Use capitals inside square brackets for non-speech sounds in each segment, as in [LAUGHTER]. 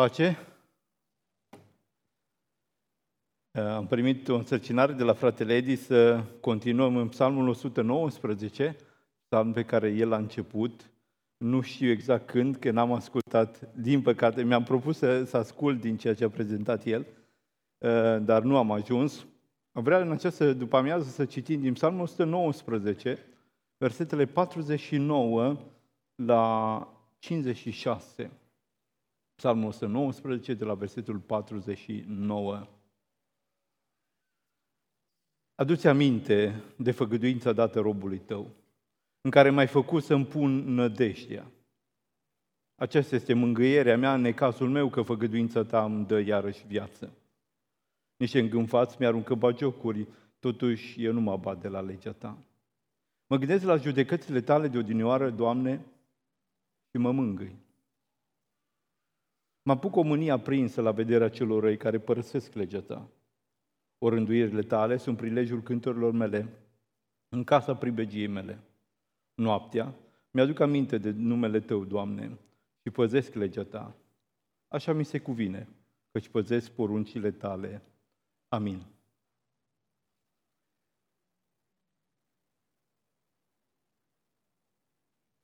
Pace? Uh, am primit o însărcinare de la fratele Edi să continuăm în psalmul 119, psalm pe care el a început. Nu știu exact când, că n-am ascultat, din păcate, mi-am propus să, să ascult din ceea ce a prezentat el, uh, dar nu am ajuns. Vreau în această după amiază să citim din psalmul 119, versetele 49 la 56. Psalmul 119, de la versetul 49. Aduți aminte de făgăduința dată robului tău, în care m-ai făcut să-mi pun nădejdea. Aceasta este mângâierea mea în necazul meu că făgăduința ta îmi dă iarăși viață. Niște îngânfați mi-aruncă bagiocuri, totuși eu nu mă abat de la legea ta. Mă gândesc la judecățile tale de odinioară, Doamne, și mă mângâi. Mă apuc o mânie aprinsă la vederea celor răi care părăsesc legea ta. Orânduirile tale sunt prilejul cântărilor mele în casa pribegiei mele. Noaptea mi-aduc aminte de numele Tău, Doamne, și păzesc legea Ta. Așa mi se cuvine, căci păzesc poruncile Tale. Amin.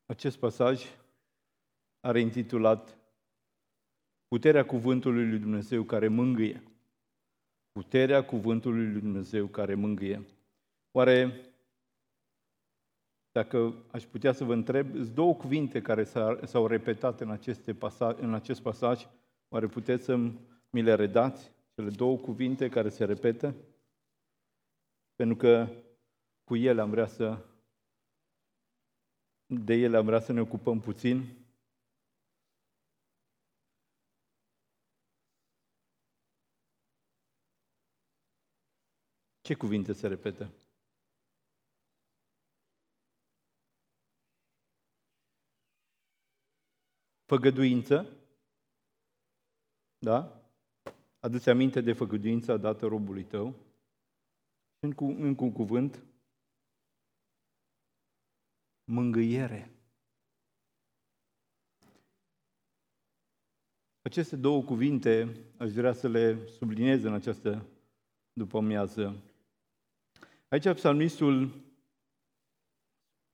Acest pasaj are intitulat Puterea cuvântului lui Dumnezeu care mângâie. Puterea cuvântului lui Dumnezeu care mângâie. Oare, dacă aș putea să vă întreb, sunt două cuvinte care s-au repetat în, aceste pasaj, în acest pasaj, oare puteți să mi le redați, cele două cuvinte care se repetă? Pentru că cu ele am vrea să, de ele am vrea să ne ocupăm puțin. Ce cuvinte se repetă? Făgăduință, da? Aduți aminte de făgăduința dată robului tău. Și încă, încă un cuvânt, mângâiere. Aceste două cuvinte aș vrea să le subliniez în această după amiază. Aici psalmistul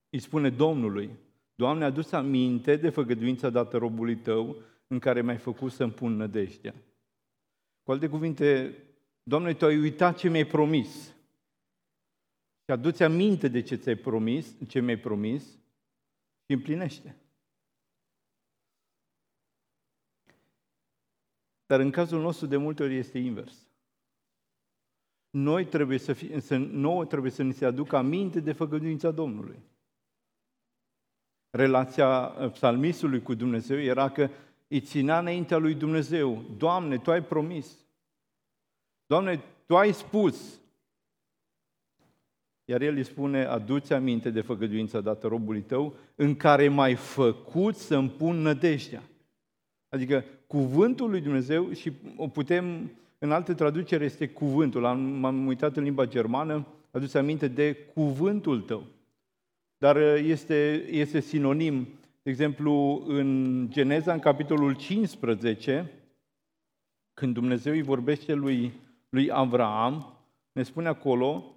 îi spune Domnului, Doamne, adus aminte de făgăduința dată robului tău în care mi-ai făcut să-mi pun nădejdea. Cu alte cuvinte, Doamne, Tu ai uitat ce mi-ai promis. Și aduți aminte de ce ți-ai promis, ce mi-ai promis și împlinește. Dar în cazul nostru de multe ori este invers noi trebuie să fie, să, nouă trebuie să ni se aducă aminte de făgăduința Domnului. Relația uh, psalmistului cu Dumnezeu era că îi ținea înaintea lui Dumnezeu. Doamne, Tu ai promis. Doamne, Tu ai spus. Iar el îi spune, aduți aminte de făgăduința dată robului tău, în care m-ai făcut să-mi pun nădejdea. Adică cuvântul lui Dumnezeu și o putem în alte traduceri este cuvântul. Am, m-am uitat în limba germană, adus aminte de cuvântul tău. Dar uh, este, este sinonim. De exemplu, în Geneza, în capitolul 15, când Dumnezeu îi vorbește lui, lui Avraam, ne spune acolo,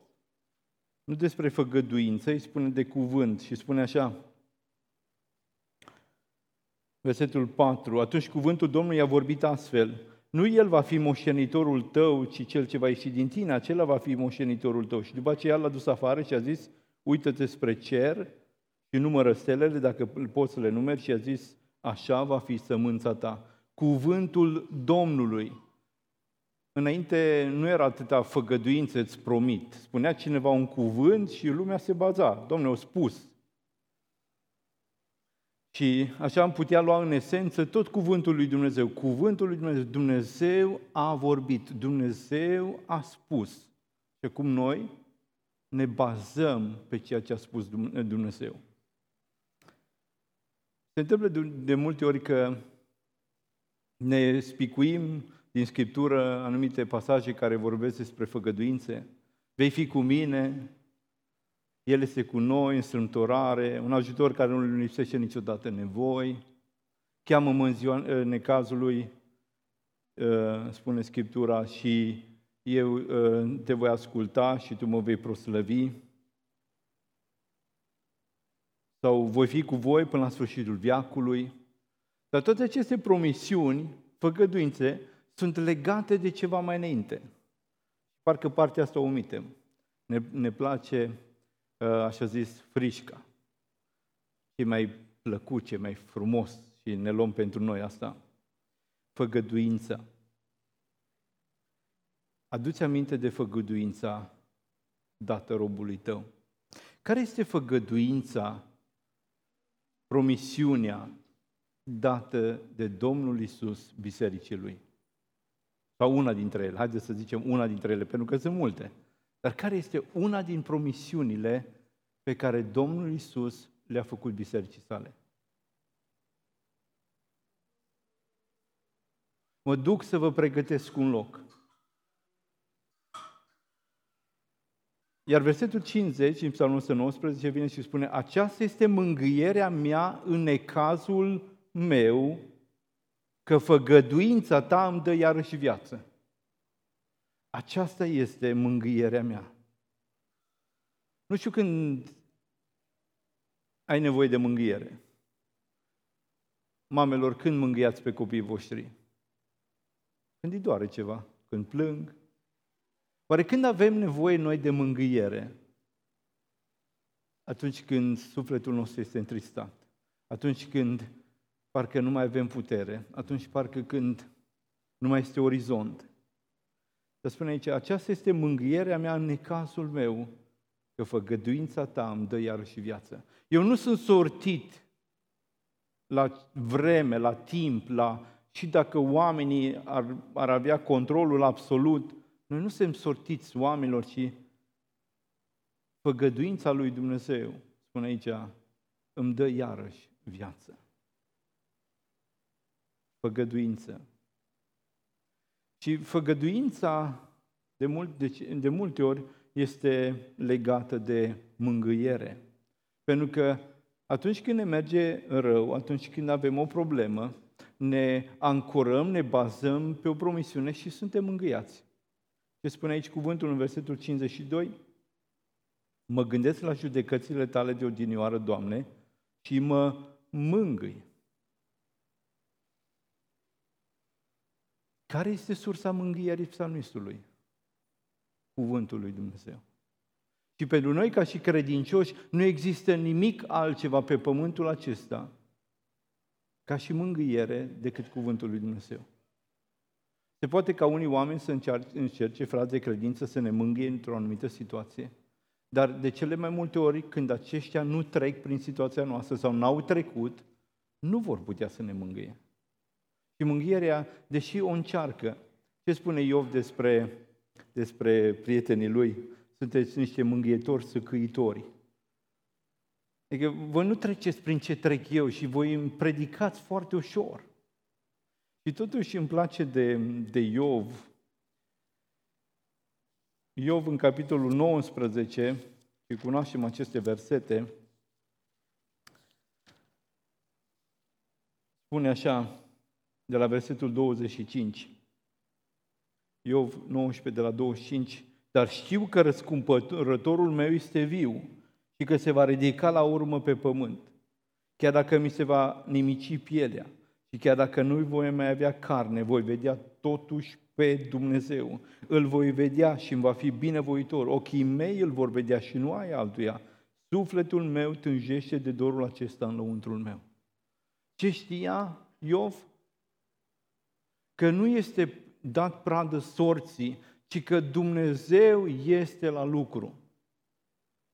nu despre făgăduință, îi spune de cuvânt și spune așa, versetul 4, atunci cuvântul Domnului a vorbit astfel, nu el va fi moștenitorul tău, ci cel ce va ieși din tine, acela va fi moștenitorul tău. Și după aceea l-a dus afară și a zis, uită-te spre cer și numără stelele, dacă poți să le numeri, și a zis, așa va fi sămânța ta. Cuvântul Domnului. Înainte nu era atâta făgăduință, îți promit. Spunea cineva un cuvânt și lumea se baza. Domnule, au spus. Și așa am putea lua în esență tot cuvântul lui Dumnezeu. Cuvântul lui Dumnezeu. Dumnezeu a vorbit, Dumnezeu a spus. Și cum noi ne bazăm pe ceea ce a spus Dumnezeu. Se întâmplă de multe ori că ne spicuim din Scriptură anumite pasaje care vorbesc despre făgăduințe. Vei fi cu mine, el este cu noi în strâmtorare, un ajutor care nu lipsește niciodată nevoi, cheamă-mă în ziua necazului uh, spune Scriptura, și eu uh, te voi asculta și tu mă vei proslăvi. Sau voi fi cu voi până la sfârșitul viacului. Dar toate aceste promisiuni, făgăduințe, sunt legate de ceva mai înainte. Parcă partea asta o omitem. Ne, ne place, uh, așa zis, frișca. Ce mai plăcut, ce mai frumos și ne luăm pentru noi asta. Făgăduința. Aduți aminte de făgăduința dată robului tău. Care este făgăduința, promisiunea dată de Domnul Isus bisericii lui? Sau una dintre ele, haideți să zicem una dintre ele, pentru că sunt multe. Dar care este una din promisiunile pe care Domnul Isus le-a făcut bisericii sale? Mă duc să vă pregătesc un loc. Iar versetul 50 în Psalmul 119 vine și spune Aceasta este mângâierea mea în necazul meu, că făgăduința ta îmi dă iarăși viață. Aceasta este mângâierea mea. Nu știu când ai nevoie de mângâiere. Mamelor, când mângâiați pe copiii voștri? Când îi doare ceva, când plâng. Oare când avem nevoie noi de mângâiere? Atunci când sufletul nostru este întristat. Atunci când parcă nu mai avem putere. Atunci parcă când nu mai este orizont. Să spune aici, aceasta este mângâierea mea în necazul meu, că făgăduința ta îmi dă iarăși viață. Eu nu sunt sortit la vreme, la timp, la și dacă oamenii ar, ar avea controlul absolut, noi nu suntem sortiți oamenilor, ci făgăduința lui Dumnezeu, spune aici, îmi dă iarăși viață. Făgăduință. Și făgăduința de, mult, de, de multe ori este legată de mângâiere. Pentru că atunci când ne merge rău, atunci când avem o problemă, ne ancorăm, ne bazăm pe o promisiune și suntem mângâiați. Ce spune aici cuvântul în versetul 52? Mă gândesc la judecățile tale de odinioară, Doamne, și mă mângâi. Care este sursa mângâierii psalmistului? Cuvântul lui Dumnezeu. Și pentru noi, ca și credincioși, nu există nimic altceva pe pământul acesta ca și mângâiere decât cuvântul lui Dumnezeu. Se poate ca unii oameni să încerce, încerce frați de credință să ne mângâie într-o anumită situație, dar de cele mai multe ori, când aceștia nu trec prin situația noastră sau n-au trecut, nu vor putea să ne mângâie. Și mângâierea, deși o încearcă, ce spune Iov despre, despre prietenii lui? Sunteți niște mângâietori săcâitori. Adică voi nu treceți prin ce trec eu și voi îmi predicați foarte ușor. Și totuși îmi place de, de Iov. Iov în capitolul 19, și cunoaștem aceste versete, spune așa, de la versetul 25. Iov 19 de la 25, dar știu că răscumpărătorul meu este viu și că se va ridica la urmă pe pământ. Chiar dacă mi se va nimici pielea și chiar dacă nu voi mai avea carne, voi vedea totuși pe Dumnezeu. Îl voi vedea și îmi va fi binevoitor. Ochii mei îl vor vedea și nu ai altuia. Sufletul meu tânjește de dorul acesta în lăuntrul meu. Ce știa Iov? Că nu este dat pradă sorții, ci că Dumnezeu este la lucru.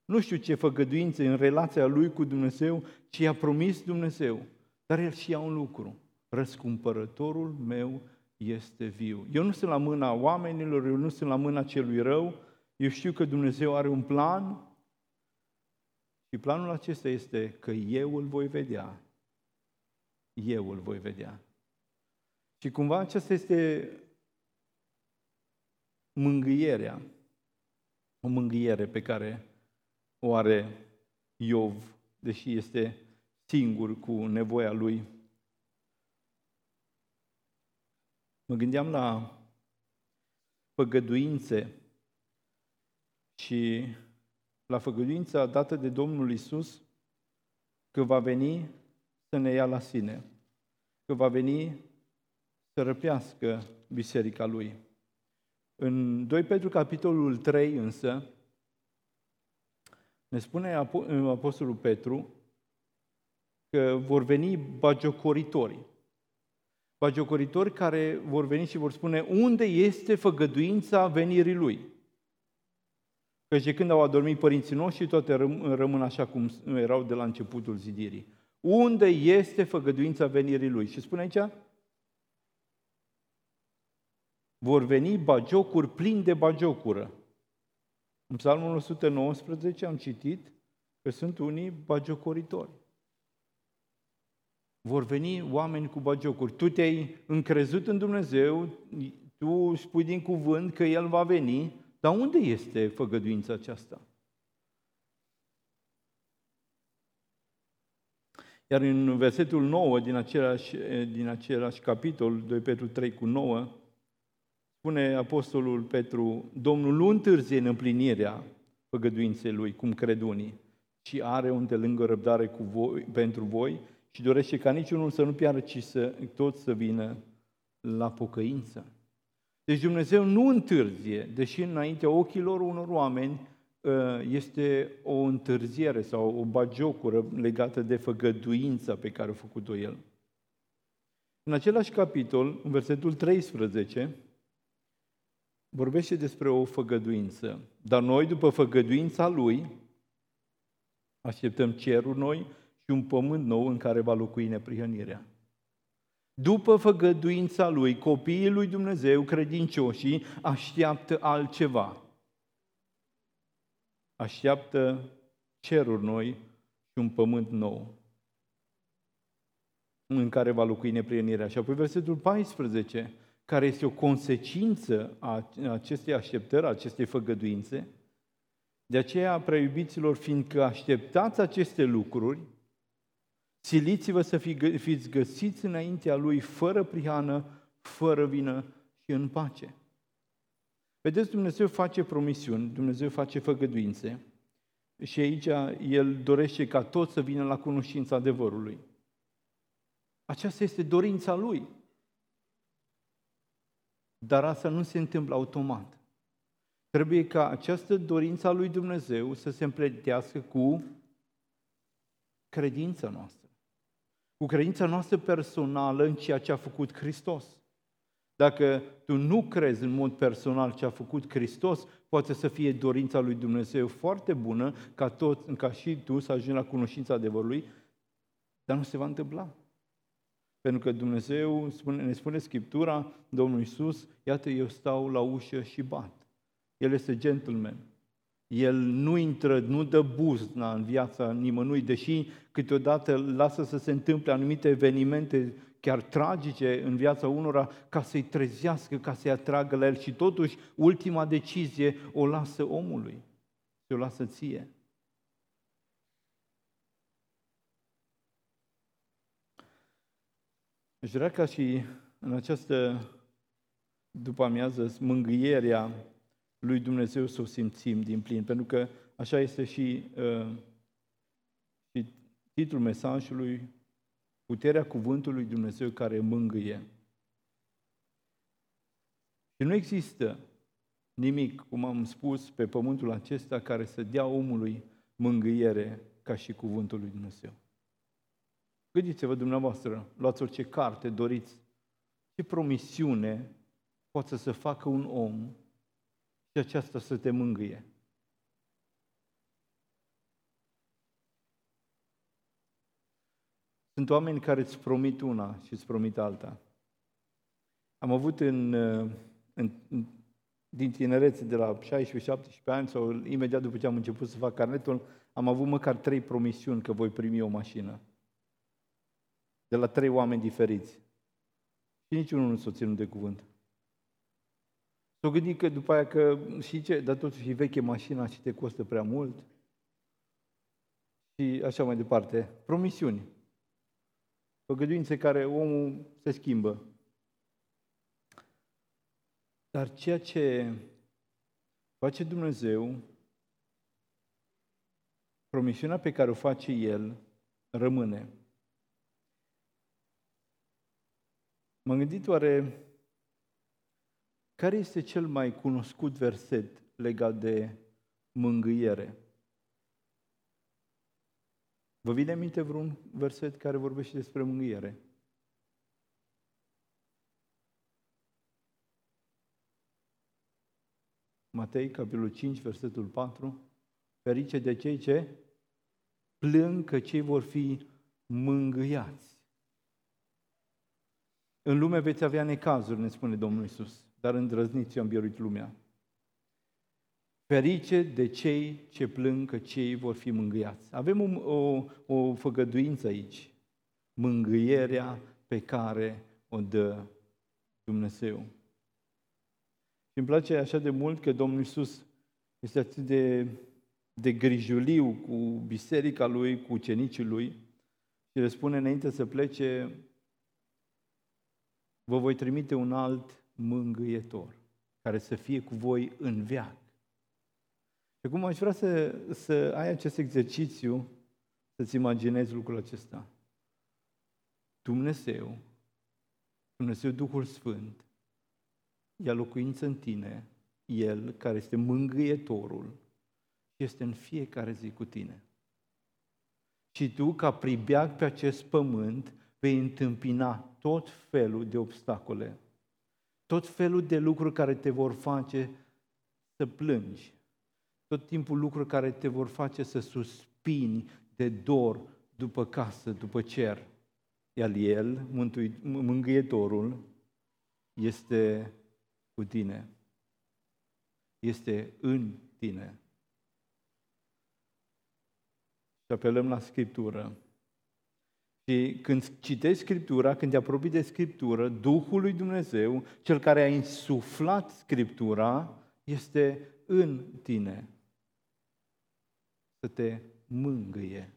Nu știu ce făgăduințe în relația lui cu Dumnezeu, ci i-a promis Dumnezeu. Dar el știa un lucru. Răscumpărătorul meu este viu. Eu nu sunt la mâna oamenilor, eu nu sunt la mâna celui rău, eu știu că Dumnezeu are un plan și planul acesta este că eu îl voi vedea. Eu îl voi vedea. Și cumva aceasta este mângâierea, o mângâiere pe care o are Iov, deși este singur cu nevoia lui. Mă gândeam la făgăduințe și la făgăduința dată de Domnul Isus că va veni să ne ia la sine, că va veni să răpească biserica lui. În 2 Petru capitolul 3 însă ne spune Apostolul Petru că vor veni bagiocoritori. Bagiocoritori care vor veni și vor spune unde este făgăduința venirii lui. Căci de când au adormit părinții noștri, toate rămân așa cum erau de la începutul zidirii. Unde este făgăduința venirii lui? Și spune aici, vor veni bagiocuri plini de bagiocură. În Psalmul 119 am citit că sunt unii bagiocoritori. Vor veni oameni cu bagiocuri. Tu te-ai încrezut în Dumnezeu, tu spui din cuvânt că El va veni, dar unde este făgăduința aceasta? Iar în versetul 9 din același, din același capitol, 2 Petru 3 cu 9, spune Apostolul Petru, Domnul nu întârzie în împlinirea făgăduinței Lui, cum cred unii, ci are un de lângă răbdare cu voi, pentru voi și dorește ca niciunul să nu piară, ci să tot să vină la pocăință. Deci Dumnezeu nu întârzie, deși înaintea ochilor unor oameni ă, este o întârziere sau o bagiocură legată de făgăduința pe care a făcut-o El. În același capitol, în versetul 13, vorbește despre o făgăduință. Dar noi, după făgăduința Lui, așteptăm cerul noi și un pământ nou în care va locui neprihănirea. După făgăduința Lui, copiii Lui Dumnezeu, credincioșii, așteaptă altceva. Așteaptă ceruri noi și un pământ nou în care va locui neprienirea. Și apoi versetul 14, care este o consecință a acestei așteptări, a acestei făgăduințe. De aceea, preiubiților, fiindcă așteptați aceste lucruri, siliți-vă să fiți găsiți înaintea Lui fără prihană, fără vină și în pace. Vedeți, Dumnezeu face promisiuni, Dumnezeu face făgăduințe și aici El dorește ca toți să vină la cunoștința adevărului. Aceasta este dorința Lui. Dar asta nu se întâmplă automat. Trebuie ca această dorință a lui Dumnezeu să se împletească cu credința noastră. Cu credința noastră personală în ceea ce a făcut Hristos. Dacă tu nu crezi în mod personal ce a făcut Hristos, poate să fie dorința lui Dumnezeu foarte bună ca, tot, ca și tu să ajungi la cunoștința adevărului, dar nu se va întâmpla. Pentru că Dumnezeu spune, ne spune Scriptura, Domnul Iisus, iată eu stau la ușă și bat. El este gentleman. El nu intră, nu dă buzna în viața nimănui, deși câteodată lasă să se întâmple anumite evenimente chiar tragice în viața unora ca să-i trezească, ca să-i atragă la el și totuși ultima decizie o lasă omului, se o lasă ție. Aș vrea ca și în această după amiază mângâierea lui Dumnezeu să o simțim din plin, pentru că așa este și, uh, și titlul mesajului, puterea cuvântului Dumnezeu care mângâie. Și nu există nimic, cum am spus, pe pământul acesta care să dea omului mângâiere ca și cuvântul lui Dumnezeu. Gândiți-vă dumneavoastră, luați orice carte doriți, ce promisiune poate să facă un om și aceasta să te mângâie. Sunt oameni care îți promit una și îți promit alta. Am avut în, în, din tinerețe, de la 16-17 ani sau imediat după ce am început să fac carnetul, am avut măcar trei promisiuni că voi primi o mașină de la trei oameni diferiți. Și niciunul nu s-a ținut de cuvânt. S-o gândit că după aia că, și ce, dar totuși e veche mașina și te costă prea mult. Și așa mai departe. Promisiuni. Făgăduințe care omul se schimbă. Dar ceea ce face Dumnezeu, promisiunea pe care o face El, rămâne. M-am gândit oare care este cel mai cunoscut verset legat de mângâiere? Vă vine în minte vreun verset care vorbește despre mângâiere? Matei, capitolul 5, versetul 4. Ferice de cei ce plâng că cei vor fi mângâiați. În lume veți avea necazuri, ne spune Domnul Isus, dar îndrăzniți, eu am biruit lumea. Ferice de cei ce plâng că cei vor fi mângâiați. Avem o, o, o făgăduință aici. Mângâierea pe care o dă Dumnezeu. Și îmi place așa de mult că Domnul Isus este atât de, de grijuliu cu biserica lui, cu ucenicii lui și le spune înainte să plece, vă voi trimite un alt mângâietor care să fie cu voi în veac. Și acum aș vrea să, să ai acest exercițiu, să-ți imaginezi lucrul acesta. Dumnezeu, Dumnezeu Duhul Sfânt, ia locuință în tine, El care este mângâietorul, este în fiecare zi cu tine. Și tu, ca pribeag pe acest pământ, vei întâmpina tot felul de obstacole, tot felul de lucruri care te vor face să plângi, tot timpul lucruri care te vor face să suspini de dor după casă, după cer. Iar El, mângâietorul, este cu tine. Este în tine. Și apelăm la Scriptură. Și când citești Scriptura, când te apropii de Scriptură, Duhul lui Dumnezeu, Cel care a insuflat Scriptura, este în tine. Să te mângâie.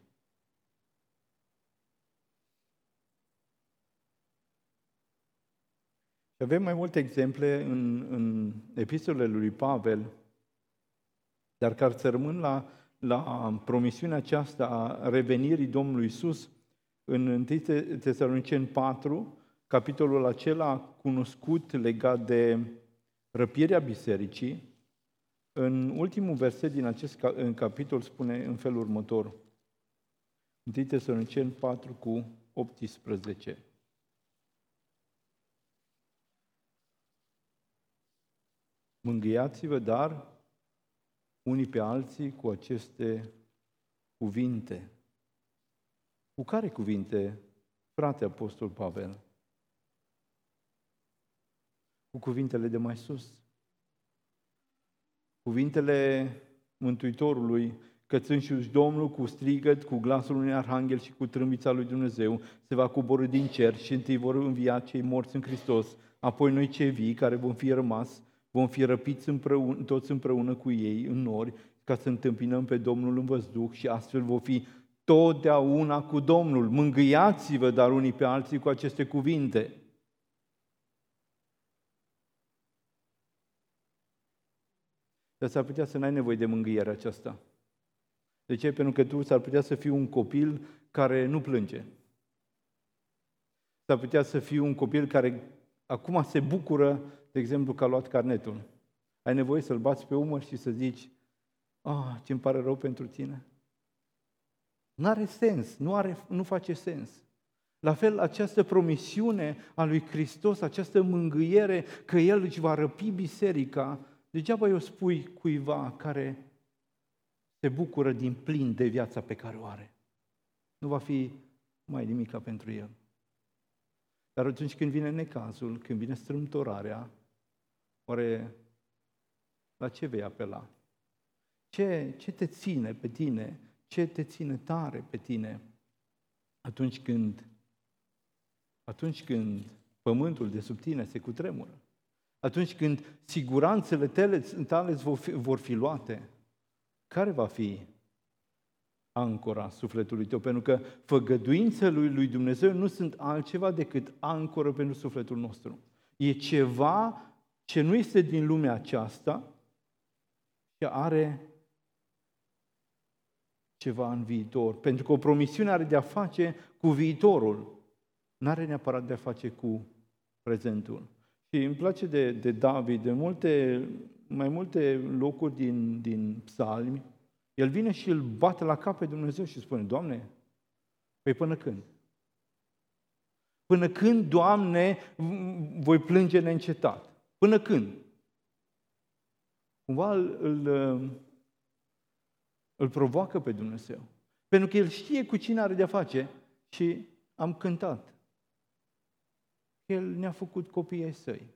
Și avem mai multe exemple în, în epistolele lui Pavel, dar care să rămân la, la promisiunea aceasta a revenirii Domnului Isus în 1 Tesaloniceni 4, capitolul acela cunoscut legat de răpirea bisericii, în ultimul verset din acest în capitol spune în felul următor. 1 Tesaloniceni 4 cu 18. Mângâiați-vă, dar unii pe alții cu aceste cuvinte. Cu care cuvinte, frate Apostol Pavel? Cu cuvintele de mai sus. Cuvintele Mântuitorului, că însuși Domnul cu strigăt, cu glasul unui arhanghel și cu trâmbița lui Dumnezeu se va coborâ din cer și întâi vor învia cei morți în Hristos, apoi noi cei vii care vom fi rămas, Vom fi răpiți împreună, toți împreună cu ei în nori ca să întâmpinăm pe Domnul în văzduh și astfel vom fi totdeauna cu Domnul. Mângâiați-vă, dar unii pe alții cu aceste cuvinte. Dar s-ar putea să n-ai nevoie de mângâiere aceasta. De ce? Pentru că tu s-ar putea să fii un copil care nu plânge. S-ar putea să fii un copil care acum se bucură de exemplu, că a luat carnetul. Ai nevoie să-l bați pe umăr și să zici, ah, ce îmi pare rău pentru tine. Nu are sens, nu, are, nu face sens. La fel, această promisiune a lui Hristos, această mângâiere că El își va răpi biserica, degeaba o spui cuiva care se bucură din plin de viața pe care o are. Nu va fi mai nimica pentru el. Dar atunci când vine necazul, când vine strâmtorarea, Oare la ce vei apela? Ce, ce te ține pe tine? Ce te ține tare pe tine atunci când, atunci când pământul de sub tine se cutremură? Atunci când siguranțele tale, tale vor, fi, vor fi luate? Care va fi ancora sufletului tău? Pentru că făgăduințele lui, lui Dumnezeu nu sunt altceva decât ancoră pentru sufletul nostru. E ceva ce nu este din lumea aceasta și are ceva în viitor. Pentru că o promisiune are de-a face cu viitorul, nu are neapărat de-a face cu prezentul. Și îmi place de, de David, de multe, mai multe locuri din, din psalmi, el vine și îl bate la cap pe Dumnezeu și spune, Doamne, păi până când? Până când, Doamne, voi plânge neîncetat? Până când? Cumva îl, îl, îl provoacă pe Dumnezeu. Pentru că el știe cu cine are de-a face și am cântat. El ne-a făcut copiii ai săi.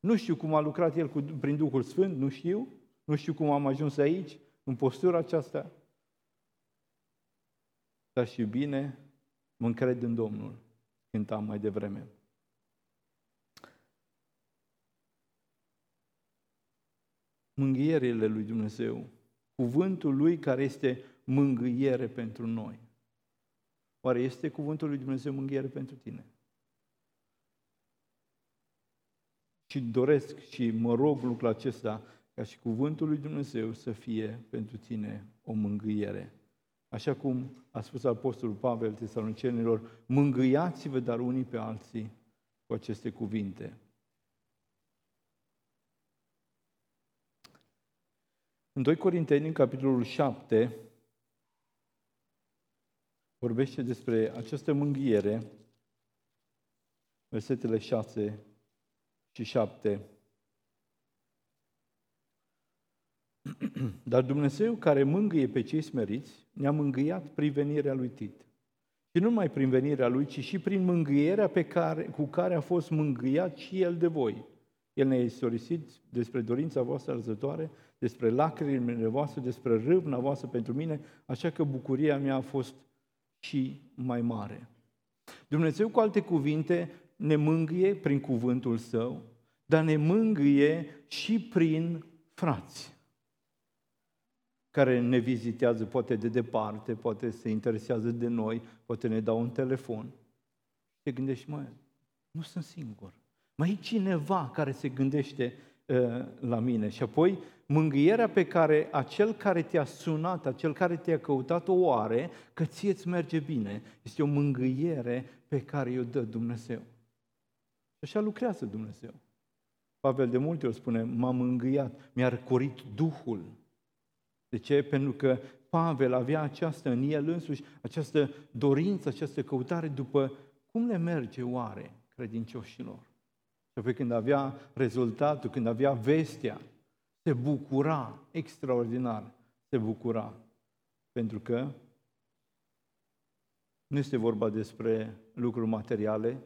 Nu știu cum a lucrat El cu, prin Duhul Sfânt, nu știu. Nu știu cum am ajuns aici, în postura aceasta. Dar și bine, mă încred în Domnul, cântam mai devreme. Mânghierile lui Dumnezeu, cuvântul lui care este mângâiere pentru noi. Oare este cuvântul lui Dumnezeu mânghiere pentru tine? Și doresc și mă rog lucrul acesta ca și cuvântul lui Dumnezeu să fie pentru tine o mângâiere. Așa cum a spus Apostolul Pavel tesalonicenilor, mângâiați-vă dar unii pe alții cu aceste cuvinte. În 2 Corinteni, în capitolul 7, vorbește despre această mânghiere, versetele 6 și 7. [CLEARS THROAT] Dar Dumnezeu care mângâie pe cei smeriți, ne-a mângâiat prin venirea lui Tit. Și nu numai prin venirea lui, ci și prin mângâierea pe care, cu care a fost mângâiat și el de voi. El ne-a istorisit despre dorința voastră arzătoare, despre lacrimile voastre, despre râvna voastră pentru mine, așa că bucuria mea a fost și mai mare. Dumnezeu, cu alte cuvinte, ne mângâie prin cuvântul Său, dar ne mângâie și prin frați care ne vizitează poate de departe, poate se interesează de noi, poate ne dau un telefon. Te gândești, mă, nu sunt singur. Mai e cineva care se gândește uh, la mine. Și apoi, mângâierea pe care acel care te-a sunat, acel care te-a căutat o are, că ție îți merge bine. Este o mângâiere pe care o dă Dumnezeu. Și așa lucrează Dumnezeu. Pavel de multe ori spune, m-am mângâiat, mi-a răcorit Duhul. De ce? Pentru că Pavel avea această în el însuși, această dorință, această căutare după cum le merge oare credincioșilor. Și apoi când avea rezultatul, când avea vestea, se bucura extraordinar, se bucura. Pentru că nu este vorba despre lucruri materiale,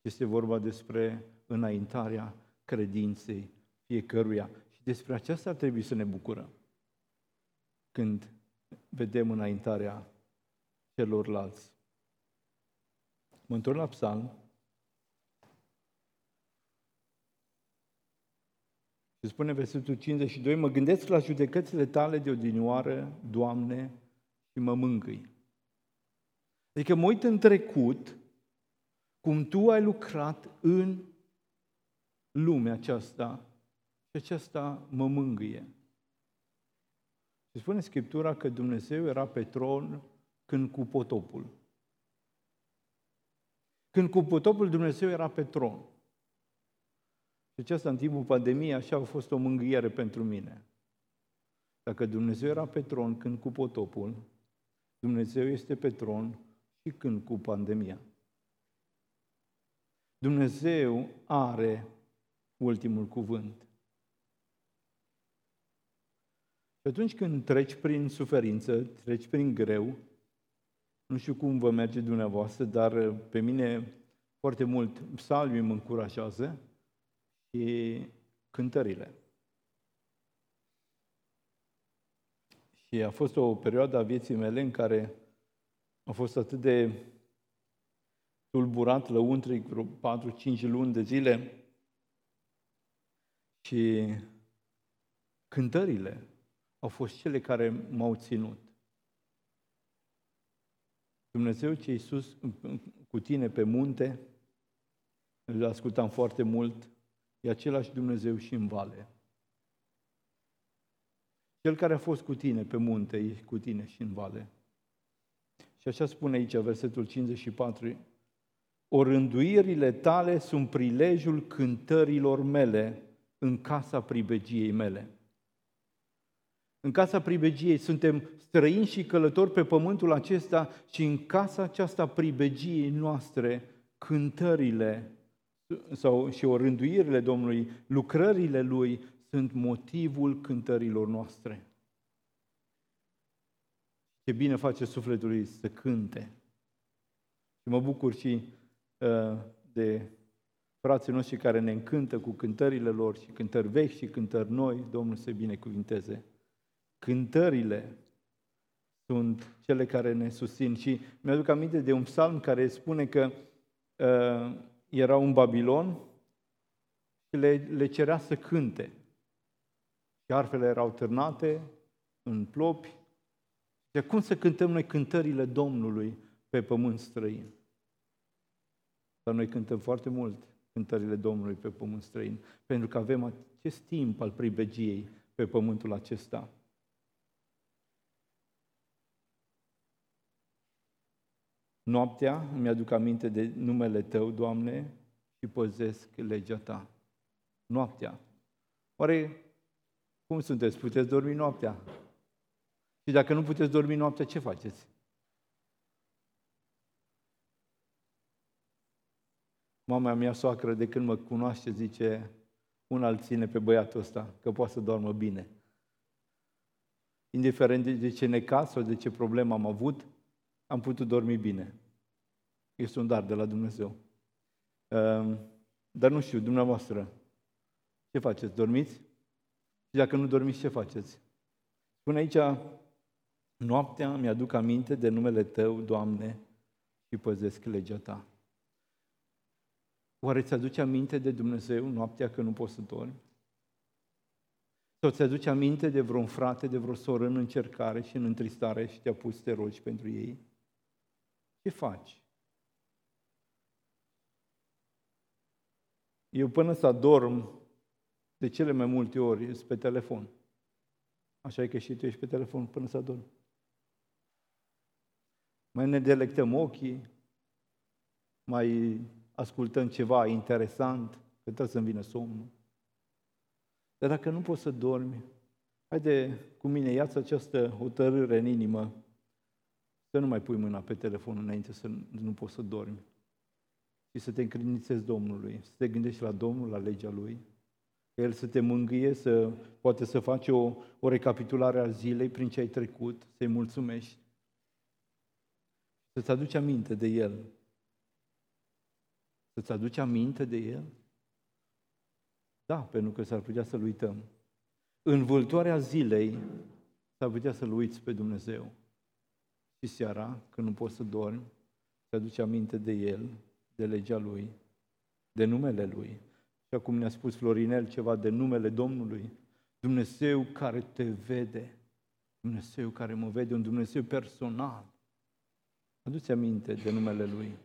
este vorba despre înaintarea credinței fiecăruia. Și despre aceasta ar trebui să ne bucurăm când vedem înaintarea celorlalți. Mă întorc la psalm și spune versetul 52, mă gândesc la judecățile tale de odinioară, Doamne, și mă mângâi. Adică mă uit în trecut, cum Tu ai lucrat în lumea aceasta și aceasta mă mângâie. Și spune Scriptura că Dumnezeu era pe tron când cu potopul. Când cu potopul Dumnezeu era pe tron. Și aceasta în timpul pandemiei așa a fost o mângâiere pentru mine. Dacă Dumnezeu era pe tron când cu potopul, Dumnezeu este pe tron și când cu pandemia. Dumnezeu are ultimul cuvânt. Și atunci când treci prin suferință, treci prin greu, nu știu cum vă merge dumneavoastră, dar pe mine foarte mult psalmii mă încurajează și cântările. Și a fost o perioadă a vieții mele în care a fost atât de tulburat lăuntric, vreo 4-5 luni de zile și cântările au fost cele care m-au ținut. Dumnezeu ce Iisus cu tine pe munte, îl ascultam foarte mult, E același Dumnezeu și în vale. Cel care a fost cu tine pe munte e cu tine și în vale. Și așa spune aici versetul 54. Orânduirile tale sunt prilejul cântărilor mele în casa pribegiei mele. În casa pribegiei suntem străini și călători pe pământul acesta și în casa aceasta pribegiei noastre cântările sau și orânduirile Domnului, lucrările Lui sunt motivul cântărilor noastre. Ce bine face sufletul lui să cânte. Și mă bucur și uh, de frații noștri care ne încântă cu cântările lor și cântări vechi și cântări noi, Domnul să binecuvinteze. Cântările sunt cele care ne susțin și mi-aduc aminte de un psalm care spune că uh, erau în Babilon și le, le cerea să cânte. Și arfele erau târnate în plopi. De cum să cântăm noi cântările Domnului pe pământ străin? Dar noi cântăm foarte mult cântările Domnului pe pământ străin, pentru că avem acest timp al pribegiei pe pământul acesta. Noaptea îmi aduc aminte de numele Tău, Doamne, și păzesc legea Ta. Noaptea. Oare cum sunteți? Puteți dormi noaptea? Și dacă nu puteți dormi noaptea, ce faceți? Mama mea soacră, de când mă cunoaște, zice, un alt ține pe băiatul ăsta, că poate să doarmă bine. Indiferent de ce necas sau de ce problemă am avut, am putut dormi bine. Este un dar de la Dumnezeu. Ehm, dar nu știu, dumneavoastră, ce faceți? Dormiți? Și dacă nu dormiți, ce faceți? Spune aici, noaptea mi-aduc aminte de numele Tău, Doamne, și păzesc legea Ta. Oare ți-aduce aminte de Dumnezeu noaptea că nu poți să dormi? Sau ți-aduce aminte de vreun frate, de vreo soră în încercare și în întristare și te-a pus să te rogi pentru ei? Ce faci? Eu până să adorm, de cele mai multe ori, sunt pe telefon. Așa e că și tu ești pe telefon până să adormi. Mai ne delectăm ochii, mai ascultăm ceva interesant, că trebuie să-mi vină somnul. Dar dacă nu poți să dormi, haide cu mine, ia această hotărâre în inimă, să nu mai pui mâna pe telefon înainte să nu poți să dormi. Și să te încredințezi Domnului, să te gândești la Domnul, la legea Lui, că El să te mângâie, să poate să faci o, o recapitulare a zilei prin ce ai trecut, să-i mulțumești, să-ți aduci aminte de El, să-ți aduci aminte de El? Da, pentru că s-ar putea să-L uităm. În vâltoarea zilei s-ar putea să-L uiți pe Dumnezeu. Și seara, când nu poți să dormi, să aduci aminte de El, de legea Lui, de numele Lui. Și acum ne-a spus Florinel ceva de numele Domnului. Dumnezeu care te vede, Dumnezeu care mă vede, un Dumnezeu personal. Aduți aminte de numele Lui.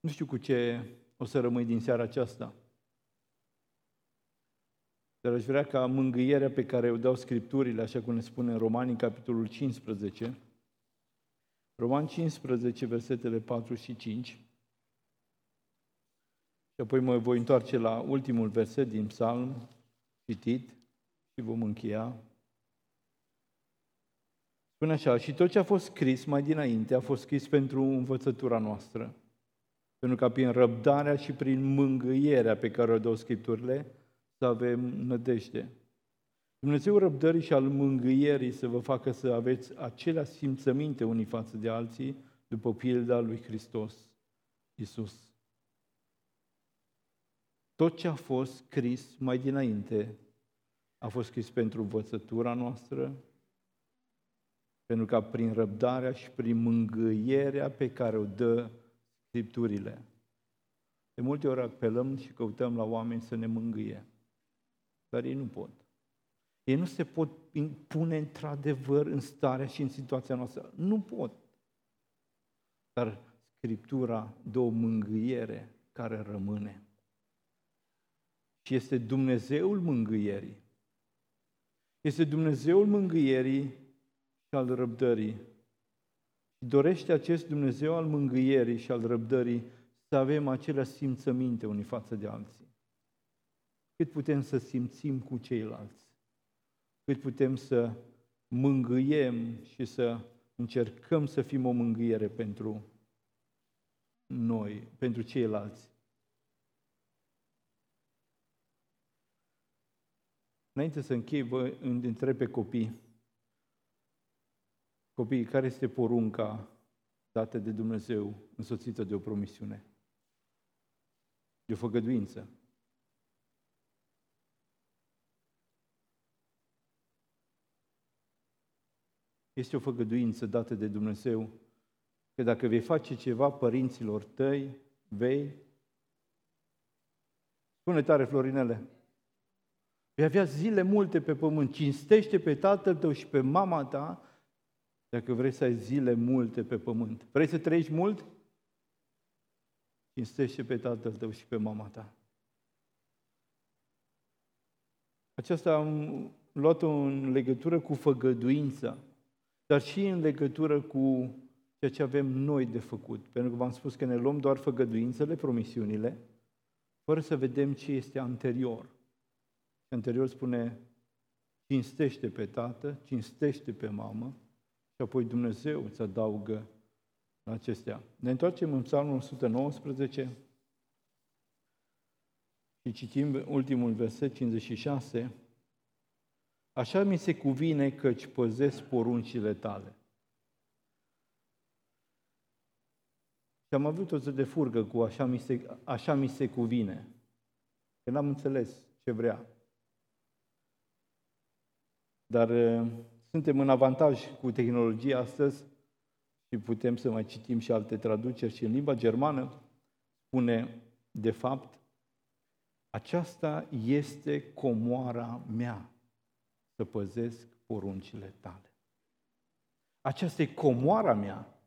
Nu știu cu ce o să rămâi din seara aceasta. Dar aș vrea ca mângâierea pe care o dau Scripturile, așa cum ne spune în Romani, capitolul 15, Roman 15, versetele 4 și 5, și apoi mă voi întoarce la ultimul verset din psalm citit și vom încheia. Spune așa, și tot ce a fost scris mai dinainte a fost scris pentru învățătura noastră, pentru ca prin răbdarea și prin mângâierea pe care o dau Scripturile să avem nădejde. Dumnezeu răbdării și al mângâierii să vă facă să aveți aceleași simțăminte unii față de alții, după pilda lui Hristos Iisus. Tot ce a fost scris mai dinainte a fost scris pentru învățătura noastră, pentru ca prin răbdarea și prin mângâierea pe care o dă Scripturile. De multe ori apelăm și căutăm la oameni să ne mângâie, dar ei nu pot. Ei nu se pot pune într-adevăr în starea și în situația noastră. Nu pot. Dar Scriptura de o mângâiere care rămâne. Și este Dumnezeul mângâierii. Este Dumnezeul mângâierii și al răbdării. Și dorește acest Dumnezeu al mângâierii și al răbdării să avem aceleași simțăminte unii față de alții. Cât putem să simțim cu ceilalți. Cât putem să mângâiem și să încercăm să fim o mângâiere pentru noi, pentru ceilalți. Înainte să închei, vă întreb pe copii, copiii, care este porunca dată de Dumnezeu însoțită de o promisiune? De o făgăduință. Este o făgăduință dată de Dumnezeu că dacă vei face ceva părinților tăi, vei... Spune tare, Florinele, vei avea zile multe pe pământ. Cinstește pe tatăl tău și pe mama ta dacă vrei să ai zile multe pe pământ. Vrei să trăiești mult? Cinstește pe tatăl tău și pe mama ta. Aceasta am luat-o în legătură cu făgăduința, dar și în legătură cu ceea ce avem noi de făcut. Pentru că v-am spus că ne luăm doar făgăduințele, promisiunile, fără să vedem ce este anterior. Și anterior spune, cinstește pe tată, cinstește pe mamă și apoi Dumnezeu îți adaugă la acestea. Ne întoarcem în Psalmul 119 și citim ultimul verset 56. Așa mi se cuvine căci păzesc poruncile tale. Și am avut o zi de furgă cu așa mi se, așa mi se cuvine. Că n-am înțeles ce vrea. Dar uh, suntem în avantaj cu tehnologia astăzi și putem să mai citim și alte traduceri și în limba germană spune, de fapt, aceasta este comoara mea să păzesc poruncile tale. Aceasta e comoara mea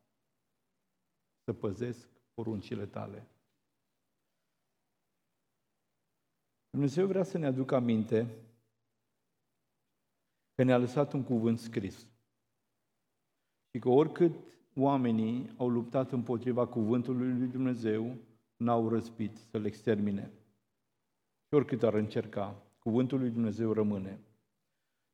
să păzesc poruncile tale. Dumnezeu vrea să ne aducă aminte că ne-a lăsat un cuvânt scris. Și că oricât oamenii au luptat împotriva cuvântului lui Dumnezeu, n-au răspit să-l extermine. Și oricât ar încerca, cuvântul lui Dumnezeu rămâne.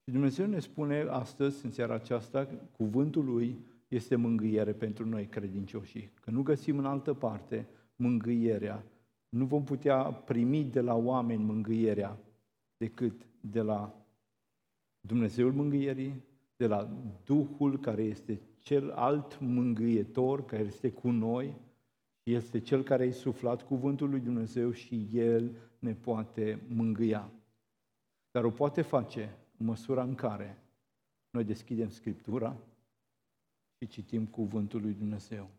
Și Dumnezeu ne spune astăzi, în seara aceasta, cuvântul lui este mângâiere pentru noi credincioșii. Că nu găsim în altă parte mângâierea. Nu vom putea primi de la oameni mângâierea decât de la Dumnezeul mângâierii, de la Duhul care este cel alt mângâietor care este cu noi, este cel care a suflat cuvântul lui Dumnezeu și El ne poate mângâia. Dar o poate face în măsura în care noi deschidem Scriptura, și citim cuvântul lui Dumnezeu.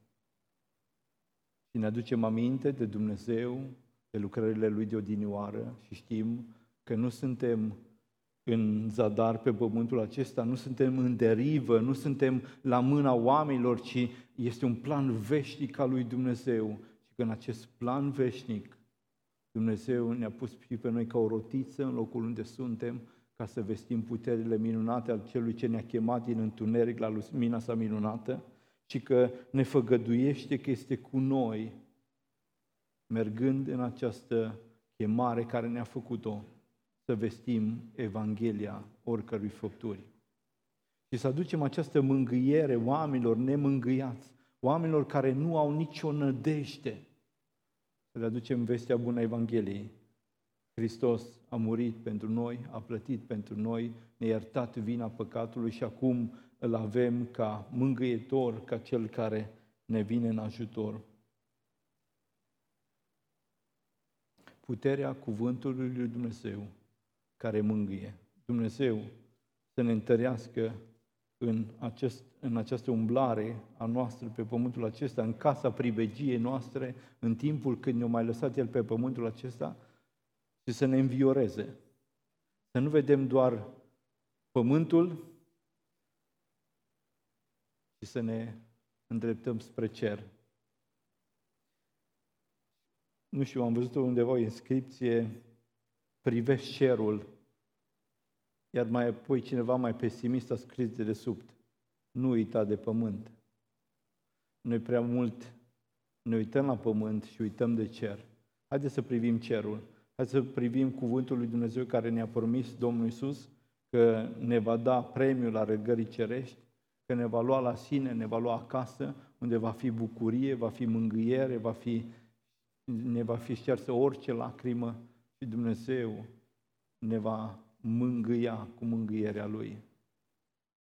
Și ne aducem aminte de Dumnezeu, de lucrările lui de odinioară și știm că nu suntem în zadar pe pământul acesta, nu suntem în derivă, nu suntem la mâna oamenilor, ci este un plan veșnic al lui Dumnezeu. Și că în acest plan veșnic Dumnezeu ne-a pus și pe noi ca o rotiță în locul unde suntem, ca să vestim puterile minunate al celui ce ne-a chemat din întuneric la lumina sa minunată, ci că ne făgăduiește că este cu noi, mergând în această chemare care ne-a făcut-o, să vestim Evanghelia oricărui făpturi. Și să aducem această mângâiere oamenilor nemângâiați, oamenilor care nu au nicio nădejde, să le aducem vestea bună a Evangheliei, Hristos a murit pentru noi, a plătit pentru noi, ne-a iertat vina păcatului și acum îl avem ca mângâietor, ca cel care ne vine în ajutor. Puterea cuvântului lui Dumnezeu care mângâie. Dumnezeu să ne întărească în, acest, în această umblare a noastră pe pământul acesta, în casa pribegiei noastre, în timpul când ne-a mai lăsat El pe pământul acesta, și să ne învioreze. Să nu vedem doar pământul, și să ne îndreptăm spre cer. nu știu, am văzut undeva o inscripție, privești cerul, iar mai apoi cineva mai pesimist a scris de desubt, nu uita de pământ. Noi prea mult ne uităm la pământ și uităm de cer. Haideți să privim cerul. Haideți să privim cuvântul lui Dumnezeu care ne-a promis Domnul Isus că ne va da premiul la răgării cerești, că ne va lua la sine, ne va lua acasă, unde va fi bucurie, va fi mângâiere, va fi, ne va fi ștersă orice lacrimă și Dumnezeu ne va mângâia cu mângâierea Lui.